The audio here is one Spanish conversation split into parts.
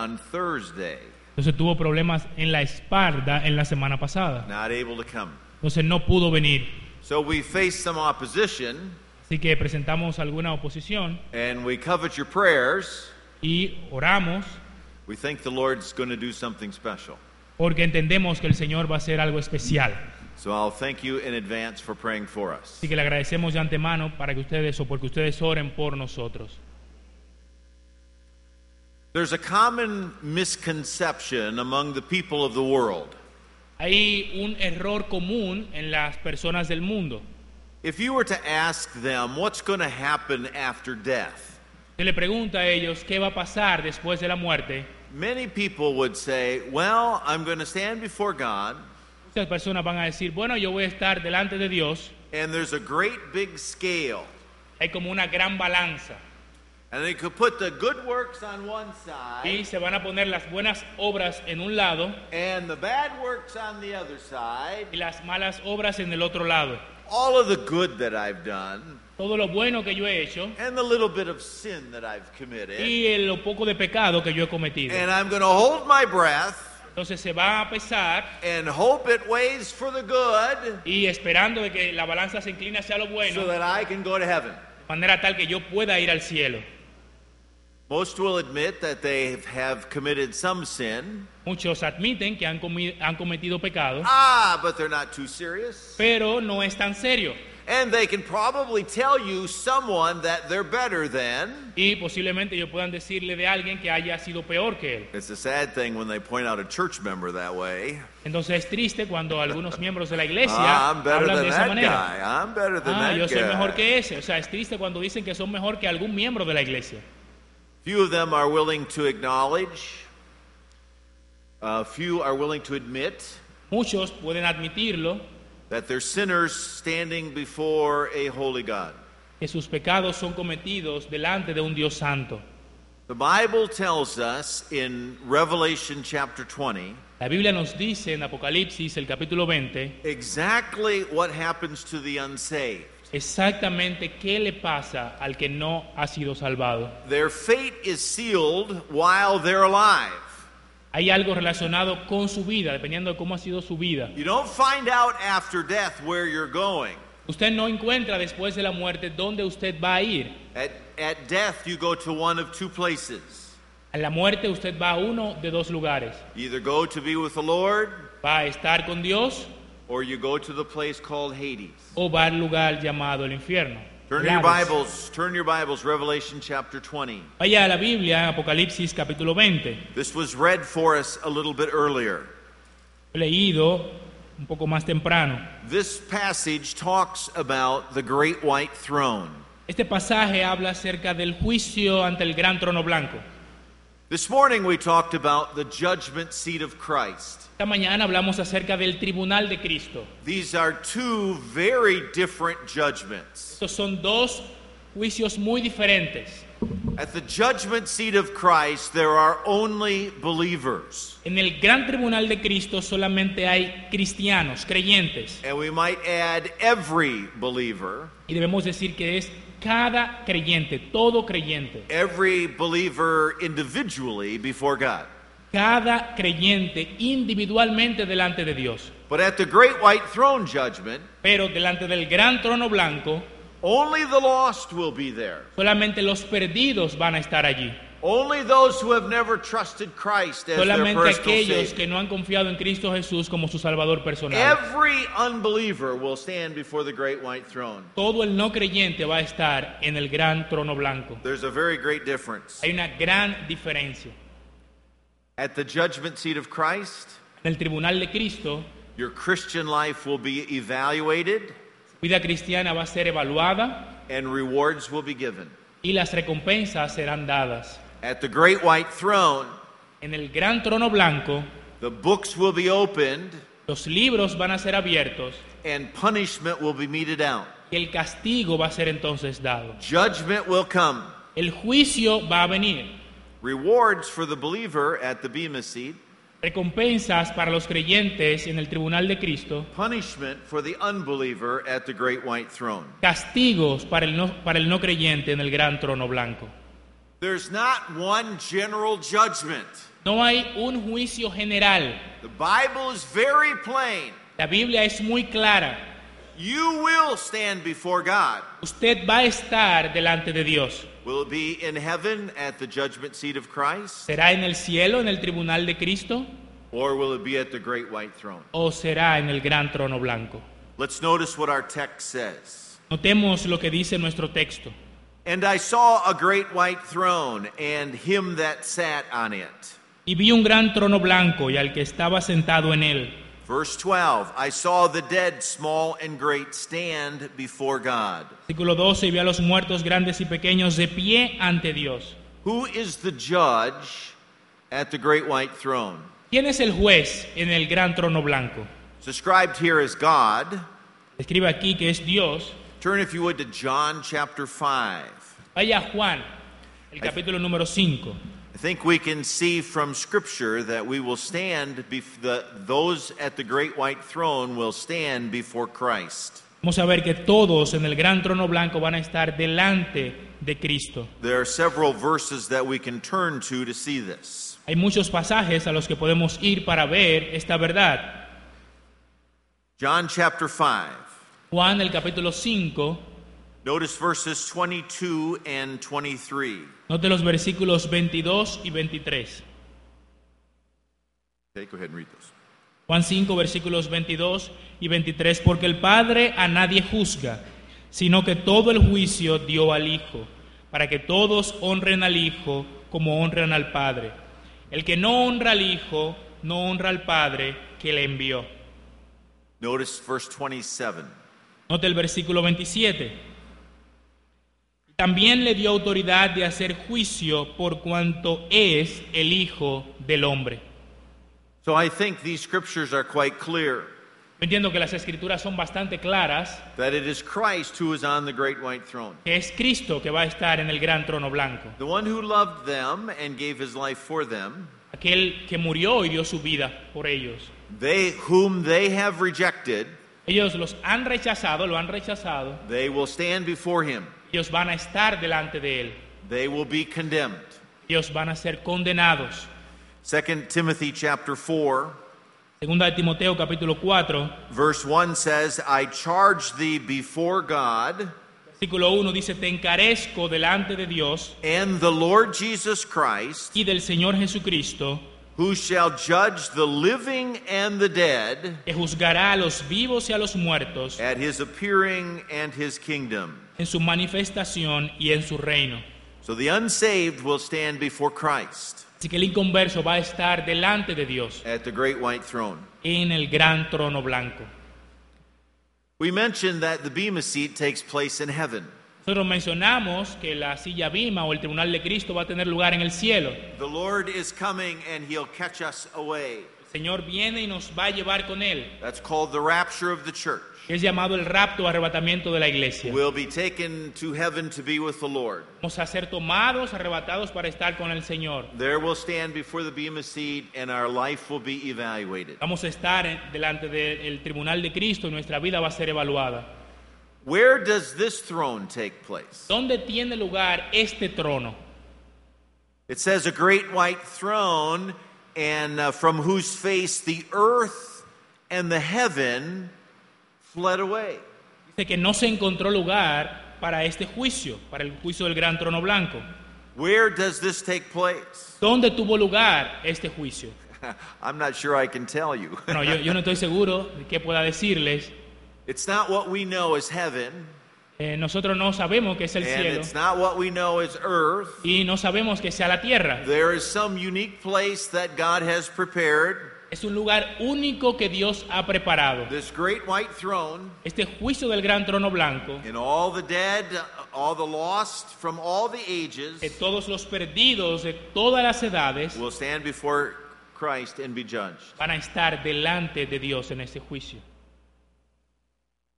on Thursday, Entonces tuvo problemas en la espalda en la semana pasada. not able to come. Entonces no pudo venir. So we faced some opposition, Así que presentamos alguna oposición and we covet your prayers. y oramos We think the Lord's going to do something special. porque entendemos que el Señor va a hacer algo especial. So I'll thank you in advance for praying for us. Así que le agradecemos de antemano para que ustedes o porque ustedes oren por nosotros. There's a common misconception among the people of the world. Hay un error común en las personas del mundo. If you were to ask them what's going to happen after death, Se le pregunta a ellos qué va a pasar después de la muerte. many people would say, Well, I'm going to stand before God, Muchas personas van a decir, bueno, yo voy a estar delante de Dios. and there's a great big scale. Hay como una gran balanza. And they could put the good works on one side, Y se van a poner las buenas obras en un lado and the bad works on the other side. y las malas obras en el otro lado. All of the good that I've done Todo lo bueno que yo he hecho and the little bit of sin that I've committed. y el- lo poco de pecado que yo he cometido. And I'm going to hold my breath Entonces se va a pesar and hope it weighs for the good y esperando de que la balanza se incline hacia lo bueno, so that I can go to heaven. de manera tal que yo pueda ir al cielo. Most will admit that they have committed some sin. Muchos admiten que han, han cometido pecado, Ah, but they're not too serious. pero no es tan serio. And they can probably tell you someone that they're better than. Y posiblemente ellos puedan decirle de alguien que haya sido peor que él. It's a sad thing when they point out a church member that way. Entonces es triste cuando algunos miembros de la iglesia Ah, I'm better hablan than de esa that manera. guy. I'm better than Ah, that yo soy mejor que ese. O sea, es triste cuando dicen que son mejor que algún miembro de la iglesia. Few of them are willing to acknowledge. Uh, few are willing to admit Muchos pueden admitirlo, that they're sinners standing before a holy God. que sus pecados son cometidos delante de un Dios santo. The Bible tells us in Revelation chapter 20 La Biblia nos dice en Apocalipsis, el capítulo 20, exactly what happens to the unsaved. Exactamente qué le pasa al que no ha sido salvado. Their fate is sealed while they're alive. Hay algo relacionado con su vida, dependiendo de cómo ha sido su vida. You don't find out after death where you're going. Usted no encuentra después de la muerte dónde usted va a ir. At, at death, you go to one of two places. A la muerte usted va a uno de dos lugares. Either go to be with the Lord, Va a estar con Dios or you go to the place called Hades. o va al lugar llamado el infierno. Turn your Bibles, turn your Bibles, Revelation chapter 20. Vaya a la Biblia, Apocalipsis capítulo 20. This was read for us a little bit earlier. Leído un poco más temprano. This passage talks about the great white throne. Este pasaje habla acerca del juicio ante el gran trono blanco. This morning we talked about the judgment seat of Christ. Esta mañana hablamos acerca del tribunal de Cristo. These are two very different judgments. Estos son dos juicios muy diferentes. At the judgment seat of Christ, there are only believers. En el gran tribunal de Cristo solamente hay cristianos, creyentes. And we might add every believer, Y debemos decir que es cada creyente, todo creyente. every believer individually before God. Cada creyente individualmente delante de Dios. But at the great white throne judgment, Pero delante del gran trono blanco, only the lost will be there. solamente los perdidos van a estar allí. Only those who have never trusted Christ as their Solamente personal aquellos que no han confiado en Cristo Jesús como su Salvador personal. Every unbeliever will stand before the great white throne. Todo el no creyente va a estar en el gran trono blanco. There's a very great difference. Hay una gran diferencia. At the judgment seat of Christ, En el tribunal de Cristo, your Christian life will be evaluated vida cristiana va a ser evaluada and rewards will be given. y las recompensas serán dadas. At the great white throne, En el gran trono blanco, the books will be opened los libros van a ser abiertos and punishment will be meted out. y el castigo va a ser entonces dado. Judgment will come. El juicio va a venir. Rewards for the believer at the Bema seat, Recompensas para los creyentes en el tribunal de Cristo. punishment for the unbeliever at the great white throne. Castigos para el no, para el no creyente en el gran trono blanco. There's not one general judgment. No hay un juicio general. The Bible is very plain. La Biblia es muy clara. You will stand before God. Usted va a estar delante de Dios. Will it be in heaven at the judgment seat of Christ? ¿Será en el cielo, en el tribunal de Cristo? Or will it be at the great white throne? ¿O será en el gran trono blanco? Let's notice what our text says. Notemos lo que dice nuestro texto. And I saw a great white throne and him that sat on it. Y vi un gran trono blanco y al que estaba sentado en él. Verse 12 I saw the dead, small and great, stand before God. Versículo 12, y vi a los muertos grandes y pequeños de pie ante Dios. Who is the judge at the great white throne? ¿Quién es el juez en el gran trono blanco? It's described here as God. Escribe aquí que es Dios. Turn, if you would, to John chapter 5. Vaya a Juan, el capítulo número 5. I think we can see from Scripture that we will stand, bef- the, those at the great white throne will stand before Christ. Vamos a ver que todos en el gran trono blanco van a estar delante de Cristo. There are several verses that we can turn to to see this. Hay muchos pasajes a los que podemos ir para ver esta verdad. John chapter 5. Juan, el capítulo 5, Notice verses 22 and 23. note los versículos 22 y 23. Okay, go ahead and read those. Juan 5, versículos 22 y 23, porque el Padre a nadie juzga, sino que todo el juicio dio al Hijo, para que todos honren al Hijo como honran al Padre. El que no honra al Hijo, no honra al Padre que le envió. Notice verse 27. Note el versículo 27. También le dio autoridad de hacer juicio por cuanto es el Hijo del Hombre. So I think these scriptures are quite clear entiendo que las escrituras son bastante claras, that it is Christ who is on the great white throne. que es Cristo que va a estar en el gran trono blanco. The one who loved them and gave his life for them, aquel que murió y dio su vida por ellos. they whom they have rejected, Ellos los han rechazado, lo han rechazado. they will stand before him. Ellos van a estar delante de él. They will be condemned. Ellos van a ser condenados. 2 Timothy chapter 4 Segunda de Timoteo capítulo 4, verse 1 says, I charge thee before God versículo 1 dice, te encarezco delante de Dios and the Lord Jesus Christ, y del Señor Jesucristo, who shall judge the living and the dead que juzgará a los vivos y a los muertos at his appearing and his kingdom. en su manifestación y en su reino. So the unsaved will stand before Christ Así que el inconverso va a estar delante de Dios at the great white throne. en el gran trono blanco. We mentioned that the Bema seat takes place in heaven. Nosotros mencionamos que la silla Bima o el tribunal de Cristo va a tener lugar en el cielo. The Lord is coming and he'll catch us away. El Señor viene y nos va a llevar con él. That's called the rapture of the church. Es llamado el rapto o arrebatamiento de la iglesia. We'll be taken to heaven to be with the Lord. Vamos a ser tomados, arrebatados para estar con el Señor. There we'll stand before the and our life will be evaluated. Vamos a estar delante del tribunal de Cristo y nuestra vida va a ser evaluada. Where does this throne take place? ¿Dónde tiene lugar este trono? It says a great white throne, and uh, from whose face the earth and the heaven fled away. Dice que no se encontró lugar para este juicio, para el juicio del gran trono blanco. Where does this take place? ¿Dónde tuvo lugar este juicio? I'm not sure I can tell you. Bueno, yo, yo no estoy seguro de qué pueda decirles. It's not what we know as heaven, Eh, nosotros no sabemos qué es el and cielo it's not what we know as earth. y no sabemos que sea la tierra. There is some unique place that God has prepared. Es un lugar único que Dios ha preparado. This great white throne, Este juicio del gran trono blanco, and all the dead, all the lost from all the ages que todos los perdidos de todas las edades will stand before Christ and be judged. van a estar delante de Dios en este juicio.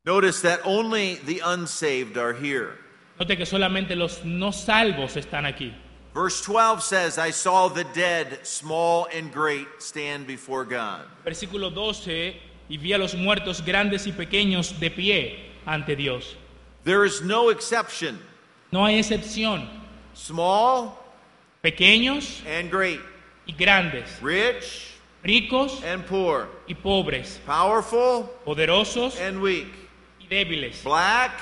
Notice that only the unsaved are here. Note que solamente los no salvos están aquí. Verse 12 says, I saw the dead, small and great, stand before God. Versículo 12, y vi a los muertos grandes y pequeños de pie ante Dios. There is no exception. No hay excepción. Small pequeños and great, y grandes, rich ricos and poor, y pobres, powerful poderosos and weak, débiles, black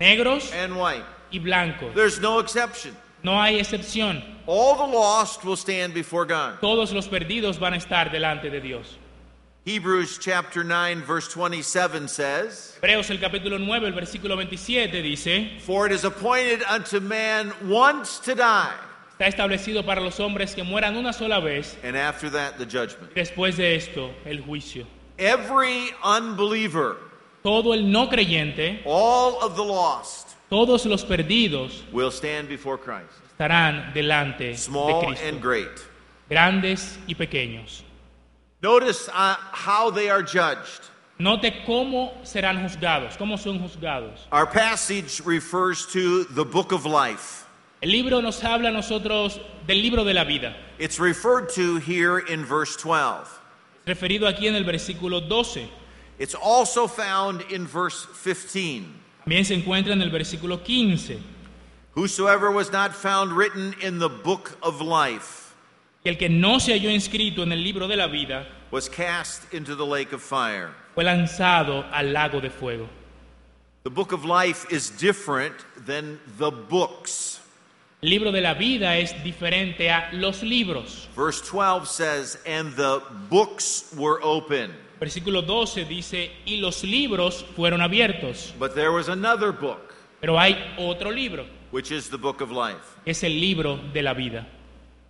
negros and white. y blancos. There's no exception. No hay excepción. All the lost will stand before God. Todos los perdidos van a estar delante de Dios. Hebrews chapter 9 verse 27 says, Hebreos el capítulo 9, el versículo 27 dice, For it is appointed unto man once to die, está establecido para los hombres que mueran una sola vez, and after that the judgment. después de esto el juicio. Every unbeliever, Todo el no creyente, all of the lost, todos los perdidos will stand before Christ, estarán delante de small and Cristo, great. grandes y pequeños. Notice uh, how they are judged. Note cómo serán juzgados, cómo son juzgados. Our passage refers to the book of life. El libro nos habla a nosotros del libro de la vida, It's referred to here in verse 12. referido aquí en el versículo 12. It's also found in verse 15. También se encuentra en el versículo 15. Whosoever was not found written in the book of life el que no se halló inscrito en el libro de la vida was cast into the lake of fire. fue lanzado al lago de fuego. The book of life is different than the books. El libro de la vida es diferente a los libros. Verse 12 says, And the books were open. Versículo 12 dice, y los libros fueron abiertos. But there was another book, Pero hay otro libro, which is the book of life. es el libro de la vida.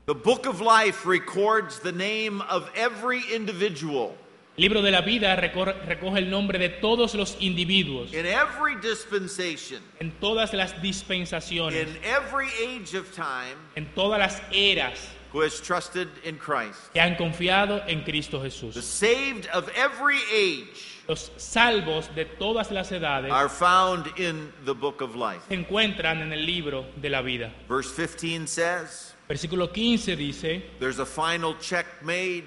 The book of life records the name of every individual El libro de la vida recor- recoge el nombre de todos los individuos, in every dispensation, en todas las dispensaciones, in every age of time, en todas las eras who has trusted in Christ. que han confiado en Cristo The Jesús. saved of every age Los salvos de todas las edades are found in the book of life. se encuentran en el libro de la vida. Verse 15 says, Versículo 15 dice There's a final check made.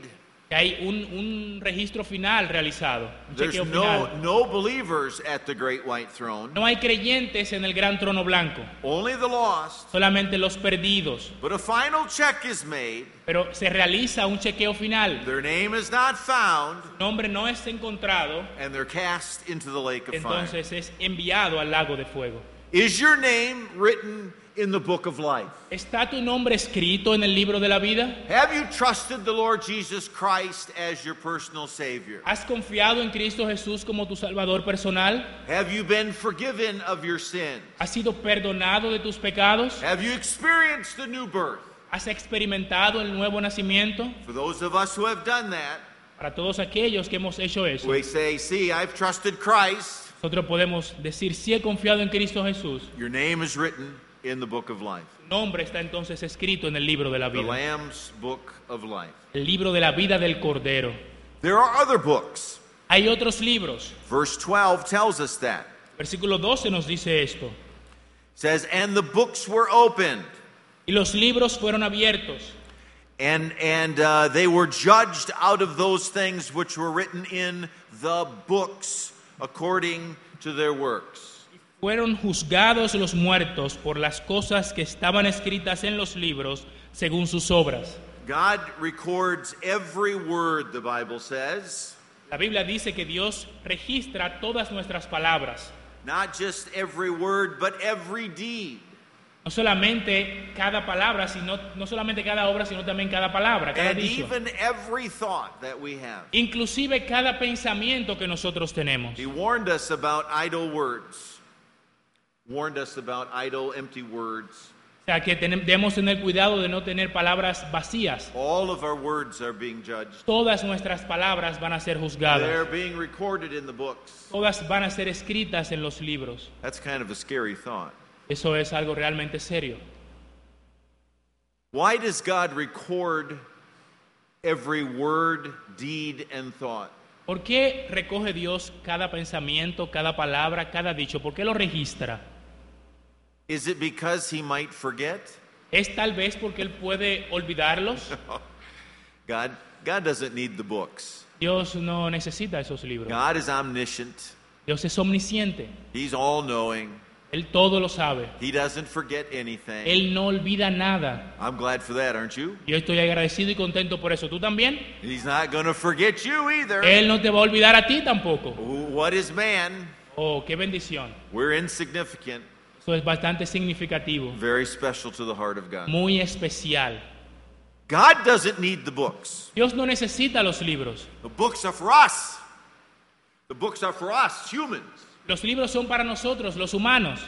Que hay un, un registro final realizado, un There's chequeo no, final. no believers at the great white throne, No hay creyentes en el gran trono blanco, only the lost. solamente los perdidos. But a final check is made. Pero se realiza un chequeo final. Their name is not found, Su nombre no es encontrado, and they're cast into the lake of fire. entonces es enviado al lago de fuego. Is your name written in the book of life? ¿Está tu nombre escrito en el libro de la vida? Have you trusted the Lord Jesus Christ as your personal Savior? ¿Has confiado en Cristo Jesús como tu Salvador personal? Have you been forgiven of your sins? ¿Has sido perdonado de tus pecados? Have you experienced the new birth? ¿Has experimentado el nuevo nacimiento? For those of us who have done that, Para todos aquellos que hemos hecho eso, we say, See, I've trusted Christ. nosotros podemos decir, si he confiado en Cristo Jesús, Your name is written in the book of life, su nombre está entonces escrito en el libro de la the vida, Lamb's book of life. el libro de la vida del Cordero. There are other books. Hay otros libros. Verse 12 tells us that. Versículo 12 nos dice esto. It says, And the books were opened, Y los libros fueron abiertos. and, and uh, they were judged out of those things which were written in the books according to their works. Fueron juzgados los muertos por las cosas que estaban escritas en los libros según sus obras. God records every word, the Bible says, La Biblia dice que Dios registra todas nuestras palabras, not just every word, but every deed. no solamente cada palabra, sino no solamente cada obra, sino también cada palabra, cada And dicho. even every thought that we have. Inclusive cada pensamiento que nosotros tenemos. He warned us about idle words, warned us about idle, empty words. O sea, que debemos tener cuidado de no tener palabras vacías. All of our words are being judged. Todas nuestras palabras van a ser They're juzgadas. being recorded in the books. Todas van a ser escritas en los libros. That's kind of a scary thought. Eso es algo realmente serio. Why does God record every word, deed, and thought? ¿Por qué recoge Dios cada pensamiento, cada palabra, cada dicho? ¿Por qué lo registra? Is it because he might forget? ¿Es tal vez porque Él puede olvidarlos? God, God doesn't need the books. Dios no necesita esos libros. God is omniscient. Dios es omnisciente. He's all knowing. Él todo lo sabe. He doesn't forget anything. Él no olvida nada. I'm glad for that, aren't you? Yo estoy agradecido y contento por eso. ¿Tú también? He's not going to forget you either. Él no te va a olvidar a ti tampoco. What is man? Oh, qué bendición. We're insignificant, Eso es bastante significativo. very special to the heart of God. Muy especial. God doesn't need the books. Dios no necesita los libros. The books are for us. The books are for us, humans. Los libros son para nosotros, los humanos.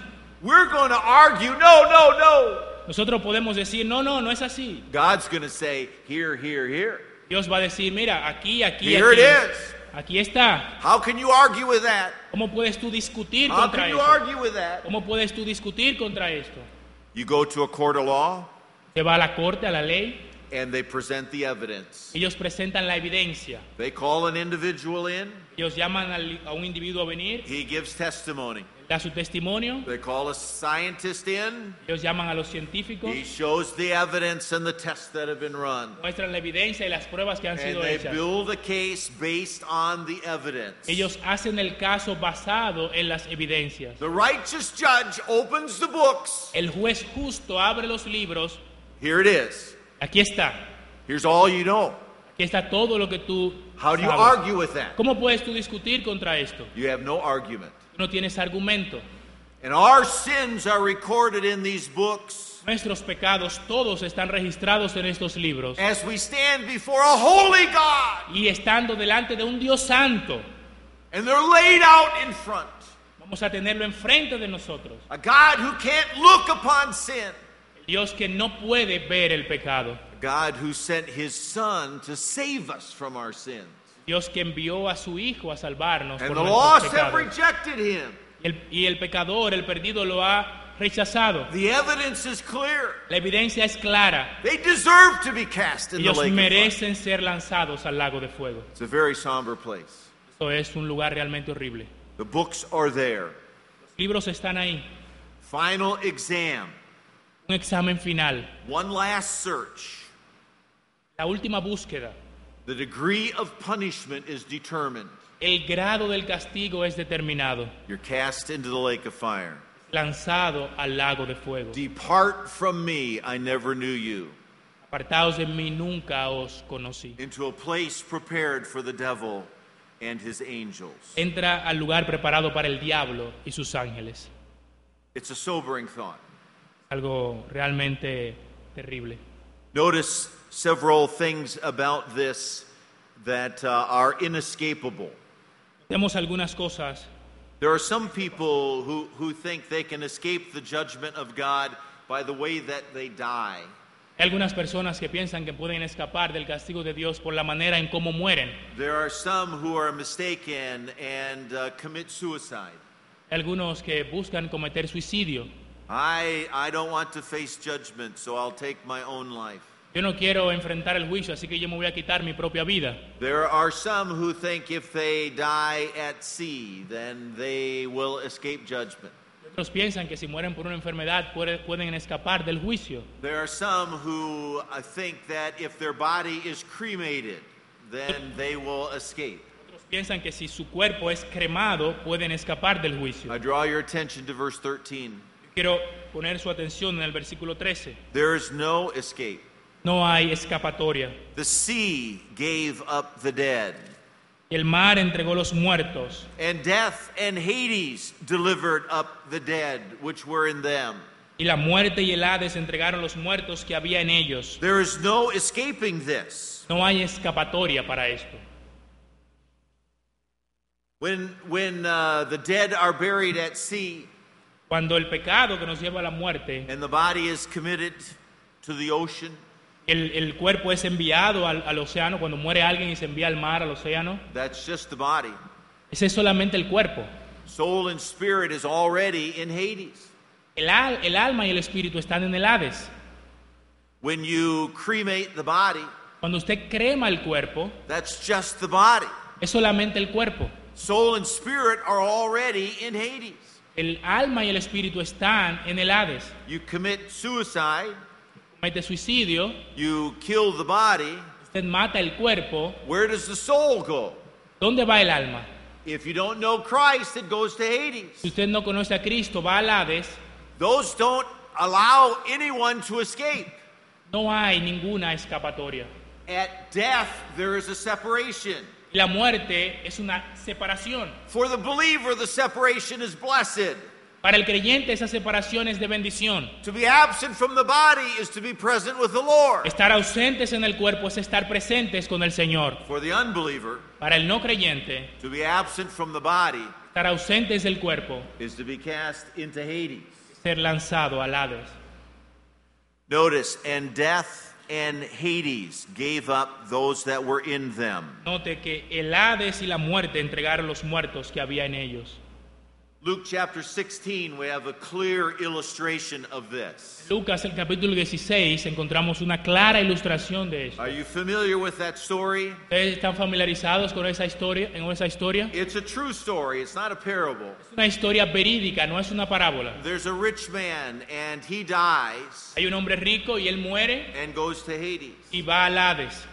We're going to argue, no, no, no. Nosotros podemos decir, no, no, no es así. God's going to say, here, here, here. Dios va a decir, mira, aquí, aquí, Here it aquí. is. Aquí está. How can you argue with that? ¿Cómo puedes tú discutir How contra can you eso? argue with that? ¿Cómo puedes tú discutir contra esto? You go to a court of law Se va a la corte, a la ley, and they present the evidence. ellos presentan la evidencia. They call an individual in, Ellos llaman al- a un individuo a venir, he gives testimony. Da su testimonio, They call a scientist in, ellos llaman a los científicos, he shows the evidence and the tests that have been run. muestran la evidencia y las pruebas que han And sido they hechas. build a case based on the evidence. Ellos hacen el caso basado en las evidencias. The righteous judge opens the books. El juez justo abre los libros. Here it is. Aquí está. Here's all you know. Aquí está todo lo que tú How do you sabes. argue with that? ¿Cómo puedes tú discutir contra esto? You have no argument. Tú no tienes argumento. And our sins are recorded in these books Nuestros pecados todos están registrados en estos libros. as we stand before a holy God Y estando delante de un Dios santo, and they're laid out in front. vamos a tenerlo enfrente de nosotros. A God who can't look upon sin. Dios que no puede ver el pecado. A God who sent his son to save us from our sins. Dios que envió a su Hijo a salvarnos And por the lost have pecados. rejected him. El, y el pecador, el perdido, lo ha rechazado. The evidence is clear. La evidencia es clara. They deserve to be cast in the Ellos lake of fire. merecen ser lanzados al lago de fuego. It's a very somber place. Esto es un lugar realmente horrible. The books are there. Los libros están ahí. Final exam. Un examen final. One last search. La última búsqueda. The degree of punishment is determined. El grado del castigo es determinado. You're cast into the lake of fire. Lanzado al lago de fuego. Depart from me, I never knew you. Apartados de mí nunca os conocí. Into a place prepared for the devil and his angels. Entra al lugar preparado para el diablo y sus ángeles. It's a sobering thought. Algo realmente terrible. Notice several things about this that uh, are inescapable. Tenemos algunas cosas. There are some people who, who think they can escape the judgment of God by the way that they die. Hay algunas personas que piensan que pueden escapar del castigo de Dios por la manera en cómo mueren. There are some who are mistaken and uh, commit suicide. Hay algunos que buscan cometer suicidio. I, I don't want to face judgment, so I'll take my own life. Yo no quiero enfrentar el juicio, así que yo me voy a quitar mi propia vida. There are some who think if they die at sea, then they will escape judgment. Otros piensan que si mueren por una enfermedad puede- pueden escapar del juicio. There are some who uh, think that if their body is cremated, then they will escape. Otros piensan que si su cuerpo es cremado pueden escapar del juicio. I draw your attention to verse 13. Quiero poner su atención en el versículo 13. There is no escape. No hay escapatoria. The sea gave up the dead, El mar entregó los muertos and death and Hades delivered up the dead which were in them. y la muerte y el Hades entregaron los muertos que había en ellos. There is no escaping this. No hay escapatoria para esto. When, when uh, the dead are buried at sea Cuando el pecado que nos lleva a la muerte, and the body is committed to the ocean, el, el cuerpo es enviado al, al océano, cuando muere alguien y se envía al mar, al océano, that's just the body. ese es solamente el cuerpo. Soul and spirit is already in Hades. El, al- el alma y el espíritu están en el Hades. When you cremate the body, Cuando usted crema el cuerpo, that's just the body. es solamente el cuerpo. Soul and spirit are already in Hades. El alma y el espíritu están en el Hades. You commit suicide, Comete suicidio, you kill the body. usted mata el cuerpo. Where does the soul go? ¿Dónde va el alma? If you don't know Christ, it goes to Hades. Si usted no conoce a Cristo, va al Hades. Those don't allow anyone to escape. No hay ninguna escapatoria. At death, there is a separation. La muerte es una separación. For the believer, the separation is blessed. Para el creyente esa separación es de bendición. To be absent from the body is to be present with the Lord. Estar ausentes en el cuerpo es estar presentes con el Señor. For the unbeliever, Para el no creyente, to be absent from the body estar ausentes del cuerpo is to be cast into Hades. es ser lanzado al Hades. Notice, and death and Hades gave up those that were in them. Note que el Hades y la muerte entregaron los muertos que había en ellos. Luke chapter 16, we have a clear illustration of this. Lucas el capítulo 16 encontramos una clara ilustración de eso. Are you familiar with that story? ¿Ustedes están familiarizados con esa historia? En esa historia? It's a true story, it's not a parable. Es una historia verídica, no es una parábola. There's a rich man, and he dies Hay un hombre rico y él muere and goes to Hades. y va al Hades.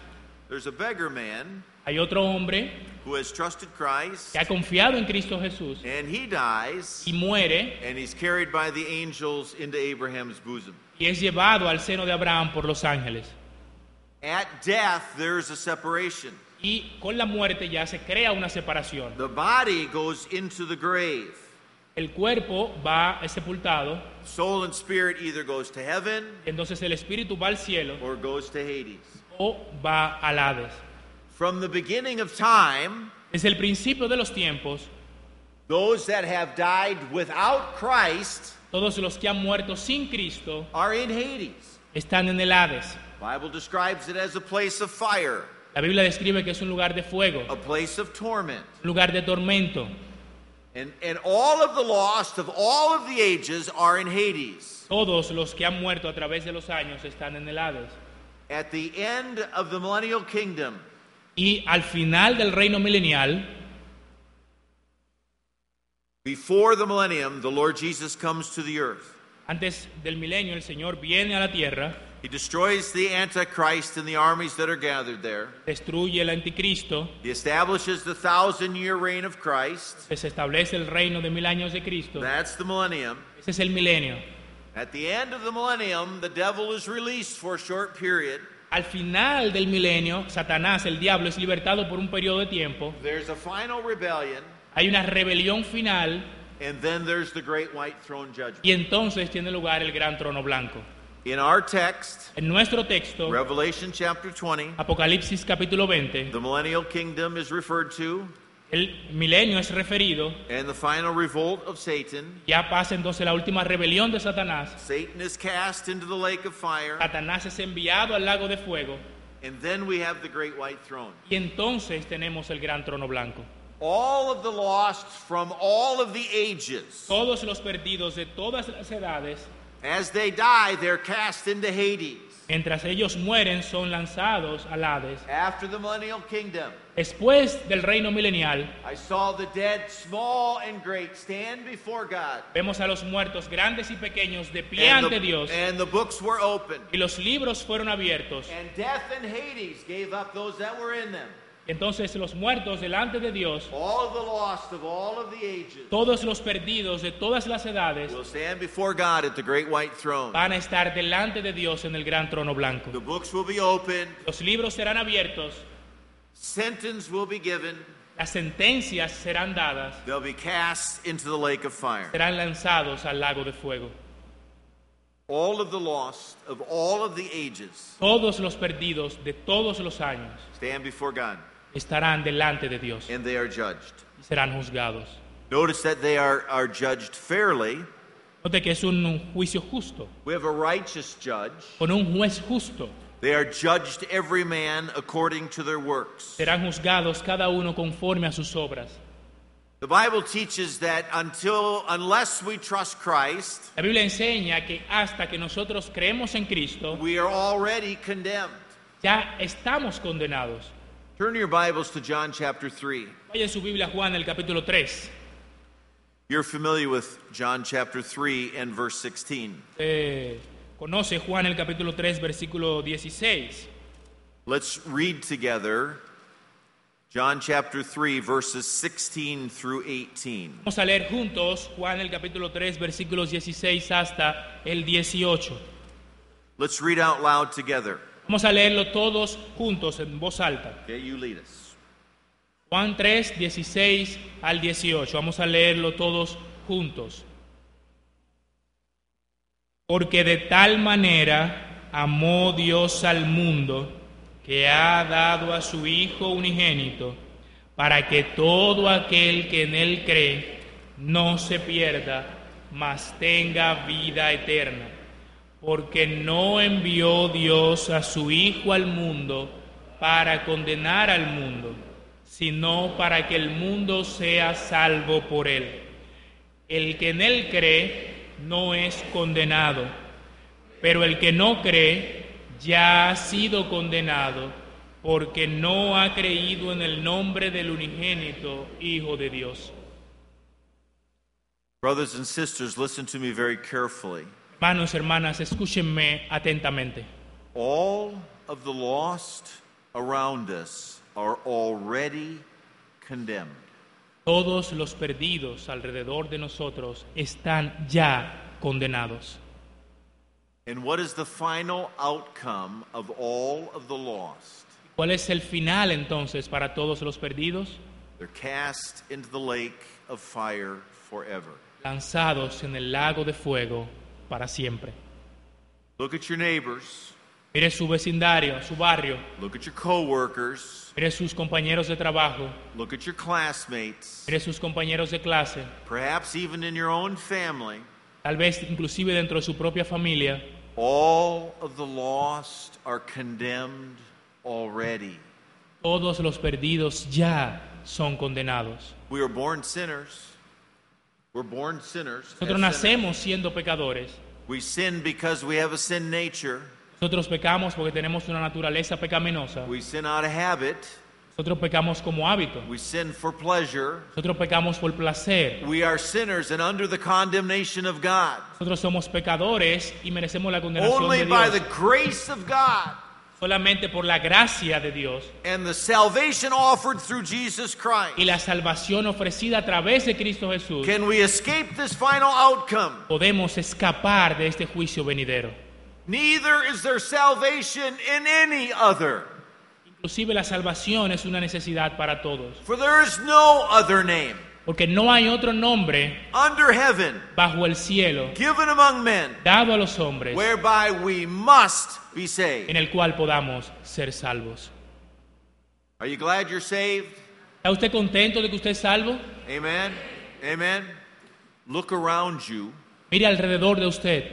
There's a beggar man Hay otro hombre who has trusted Christ, que ha confiado en Cristo Jesús and he dies, y muere and he's carried by the angels into Abraham's bosom. y es llevado al seno de Abraham por los ángeles. At death, there's a separation. Y con la muerte ya se crea una separación. The body goes into the grave. El cuerpo va es sepultado, Soul and spirit either goes to heaven entonces el espíritu va al cielo or goes to Hades. o va al Hades. From the beginning of time, Desde el principio de los tiempos, those that have died without Christ todos los que han muerto sin Cristo are in Hades. están en el Hades. Bible describes it as a place of fire, La Biblia describe que es un lugar de fuego, a place of torment. lugar de tormento. And, and all of the lost of all of the ages are in Hades. Todos los que han muerto a través de los años están en el Hades. At the end of the millennial kingdom, Y al final del reino milenial, before the millennium, the Lord Jesus comes to the earth. antes del milenio, el Señor viene a la tierra, He destroys the Antichrist and the armies that are gathered there. destruye el anticristo, He establishes the thousand year reign of Christ. se establece el reino de mil años de Cristo. That's the millennium. Ese es el milenio. At the end of the millennium, the devil is released for a short period. Al final del milenio, Satanás, el diablo, es libertado por un periodo de tiempo. There's a final rebellion, Hay una rebelión final and then there's the great white throne judgment. y entonces tiene lugar el gran trono blanco. In our text, En nuestro texto, Revelation chapter 20, Apocalipsis capítulo 20, the millennial kingdom is referred to, el milenio es referido. and the final revolt of Satan. Ya pasa entonces la última rebelión de Satanás. Satan is cast into the lake of fire, Satanás es enviado al lago de fuego and then we have the great white throne. y entonces tenemos el gran trono blanco. All of the lost from all of the ages, Todos los perdidos de todas las edades, as they die, they're cast into Hades. Mientras ellos mueren, son lanzados al Hades. After the millennial kingdom, Después del reino milenial, I saw the dead, small and great, stand before God. vemos a los muertos grandes y pequeños de pie And ante the, Dios and the books were opened. y los libros fueron abiertos. And death and Hades gave up those that were in them. Entonces los muertos delante de Dios, All of the lost of all of the ages todos los perdidos de todas las edades, will stand before God at the great white throne. van a estar delante de Dios en el gran trono blanco. The books will be opened, Los libros serán abiertos, sentence will be given, las sentencias serán dadas, they'll be cast into the lake of fire. serán lanzados al lago de fuego. All of the lost of all of the ages Todos los perdidos de todos los años stand before God estarán delante de Dios and they are judged. y serán juzgados. Notice that they are, are judged fairly. Note que es un juicio justo, We have a righteous judge. con un juez justo. They are judged every man according to their works. Serán juzgados cada uno conforme a sus obras. The Bible teaches that until unless we trust Christ, La Biblia enseña que hasta que nosotros creemos en Cristo, we are already condemned. ya estamos condenados. Turn your Bibles to John chapter 3. Vaya su Biblia Juan el capítulo 3. You're familiar with John chapter 3 and verse 16. Eh, conoce Juan el capítulo 3, versículo 16. Let's read together John chapter 3, verses 16 through 18. Vamos a leer juntos Juan el capítulo 3 versículos 16 hasta el 18. Let's read out loud together. Vamos a leerlo todos juntos en voz alta. Okay, you lead us. Juan 3, 16 al 18. Vamos a leerlo todos juntos. Porque de tal manera amó Dios al mundo que ha dado a su Hijo unigénito, para que todo aquel que en Él cree no se pierda, mas tenga vida eterna. Porque no envió Dios a su Hijo al mundo para condenar al mundo, sino para que el mundo sea salvo por Él. El que en Él cree no es condenado, pero el que no cree ya ha sido condenado porque no ha creído en el nombre del unigénito Hijo de Dios. Brothers and sisters, listen to me very carefully. Hermanos, hermanas, escúchenme atentamente. All of the lost around us are already condemned. Todos los perdidos alrededor de nosotros están ya condenados. And what is the final outcome of all of the lost? ¿Cuál es el final entonces para todos los perdidos? They're cast into the lake of fire forever. Lanzados en el lago de fuego para siempre. Look at your neighbors. Mire su vecindario, su barrio, Look at your coworkers. mire sus compañeros de trabajo, Look at your classmates. mire sus compañeros de clase, Perhaps even in your own family. tal vez inclusive dentro de su propia familia. All of the lost are condemned already. Todos los perdidos ya son condenados. We are born sinners. We're born sinners. Nosotros nacemos siendo pecadores. We sin because we have a sin nature. Nosotros pecamos porque tenemos una naturaleza pecaminosa. We sin out of habit. Nosotros pecamos como hábito. We sin for pleasure. Nosotros pecamos por placer. We are sinners and under the condemnation of God. Nosotros somos pecadores y merecemos la condenación Only de by the grace of God Solamente por la gracia de Dios and the salvation offered through Jesus Christ y la salvación ofrecida a través de Cristo Jesús can we escape this final outcome. podemos escapar de este juicio venidero. Neither is there salvation in any other, Inclusive la salvación es una necesidad para todos, for there is no other name porque no hay otro nombre under heaven bajo el cielo given among men dado a los hombres whereby we must be saved. en el cual podamos ser salvos. Are you glad you're saved? ¿Está usted contento de que usted es salvo? Amen. Amen. Look around you. Mire alrededor de usted.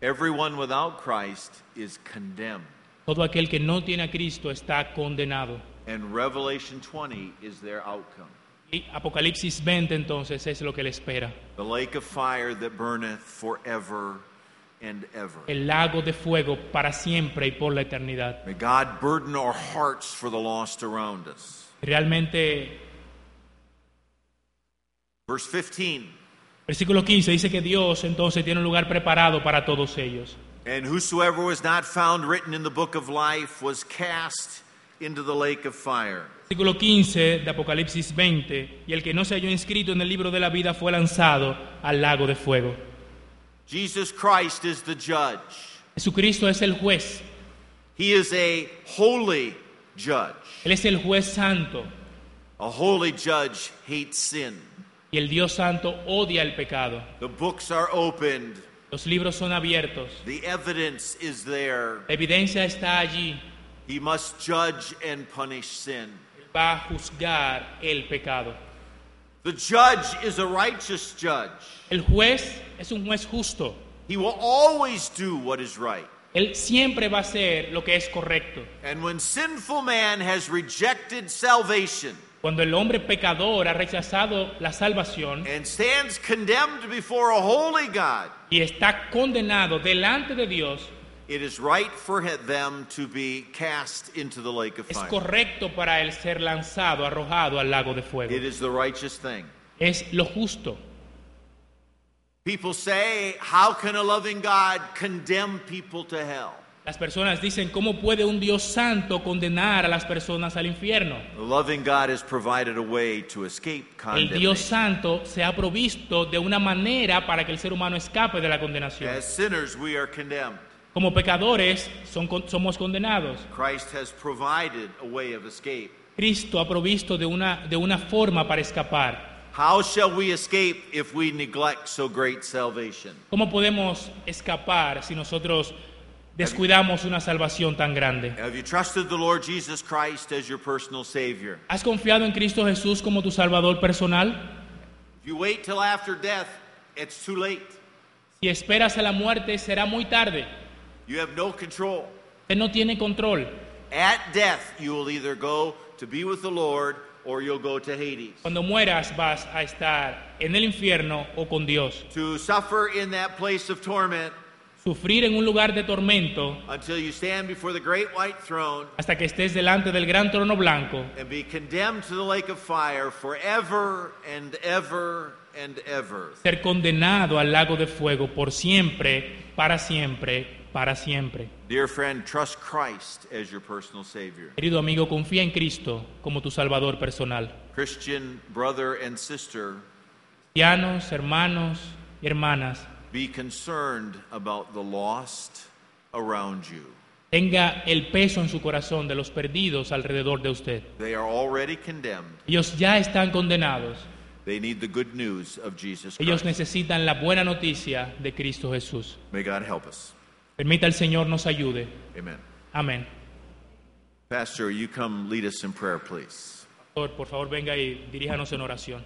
Everyone without Christ is condemned. Todo aquel que no tiene a Cristo está condenado. And Revelation 20 is their outcome. Y Apocalipsis 20 entonces es lo que le espera. The lake of fire that burneth forever and ever. El lago de fuego para siempre y por la eternidad. May God burden our hearts for the lost around us. Realmente, Verse 15 versículo 15 dice que Dios entonces tiene un lugar preparado para todos ellos. And whosoever was not found written in the book of life was cast into the lake of fire. Versículo 15 de Apocalipsis 20. Y el que no se halló inscrito en el libro de la vida fue lanzado al lago de fuego. Jesus Christ is the judge. Jesucristo es el juez. He is a holy judge. Él es el juez santo. A holy judge hates sin. Y el Dios santo odia el pecado. The books are opened. Los libros son abiertos. The evidence is there. La evidencia está allí. He must judge and punish sin. Va a juzgar el pecado. The judge is a righteous judge. El juez es un juez justo. He will always do what is right. Él siempre va a hacer lo que es correcto. And when sinful man has rejected salvation Cuando el hombre pecador ha rechazado la salvación and stands condemned before a holy God, y está condenado delante de Dios, it is right for them to be cast into the lake of es fire. correcto para él ser lanzado, arrojado al lago de fuego. It is the righteous thing. Es lo justo. People say, How can a loving God condemn people to hell? Las personas dicen, ¿cómo puede un Dios santo condenar a las personas al infierno? The loving God has provided a way to escape El Dios condemnation. santo se ha provisto de una manera para que el ser humano escape de la condenación. As sinners, we are condemned. Como pecadores son somos condenados. Christ has provided a way of escape. Cristo ha provisto de una, de una forma para escapar. How shall we escape if we neglect so great salvation? ¿Cómo podemos escapar si nosotros descuidamos una salvación tan grande? Have you trusted the Lord Jesus Christ as your personal Savior? ¿Has confiado en Cristo Jesús como tu Salvador personal? If you wait till after death, it's too late. Si esperas a la muerte será muy tarde. You have no control. Usted no tiene control. At death, you will either go to be with the Lord or you'll go to Hades. Cuando mueras vas a estar en el infierno o con Dios. To suffer in that place of torment Sufrir en un lugar de tormento until you stand before the great white throne hasta que estés delante del gran trono blanco and be condemned to the lake of fire forever and ever and ever. ser condenado al lago de fuego por siempre, para siempre, para siempre. Dear friend, trust Christ as your personal Savior. Querido amigo, confía en Cristo como tu Salvador personal. Christian brother and sister, Cristianos, hermanos y hermanas, be concerned about the lost around you. tenga el peso en su corazón de los perdidos alrededor de usted. They are already condemned. Ellos ya están condenados. They need the good news of Jesus Ellos necesitan la buena noticia de Cristo Jesús. May God help us. Permita el Señor nos ayude. Amen. Amén. Pastor, you come lead us in prayer, please. Por por favor, venga y diríjanos en oración.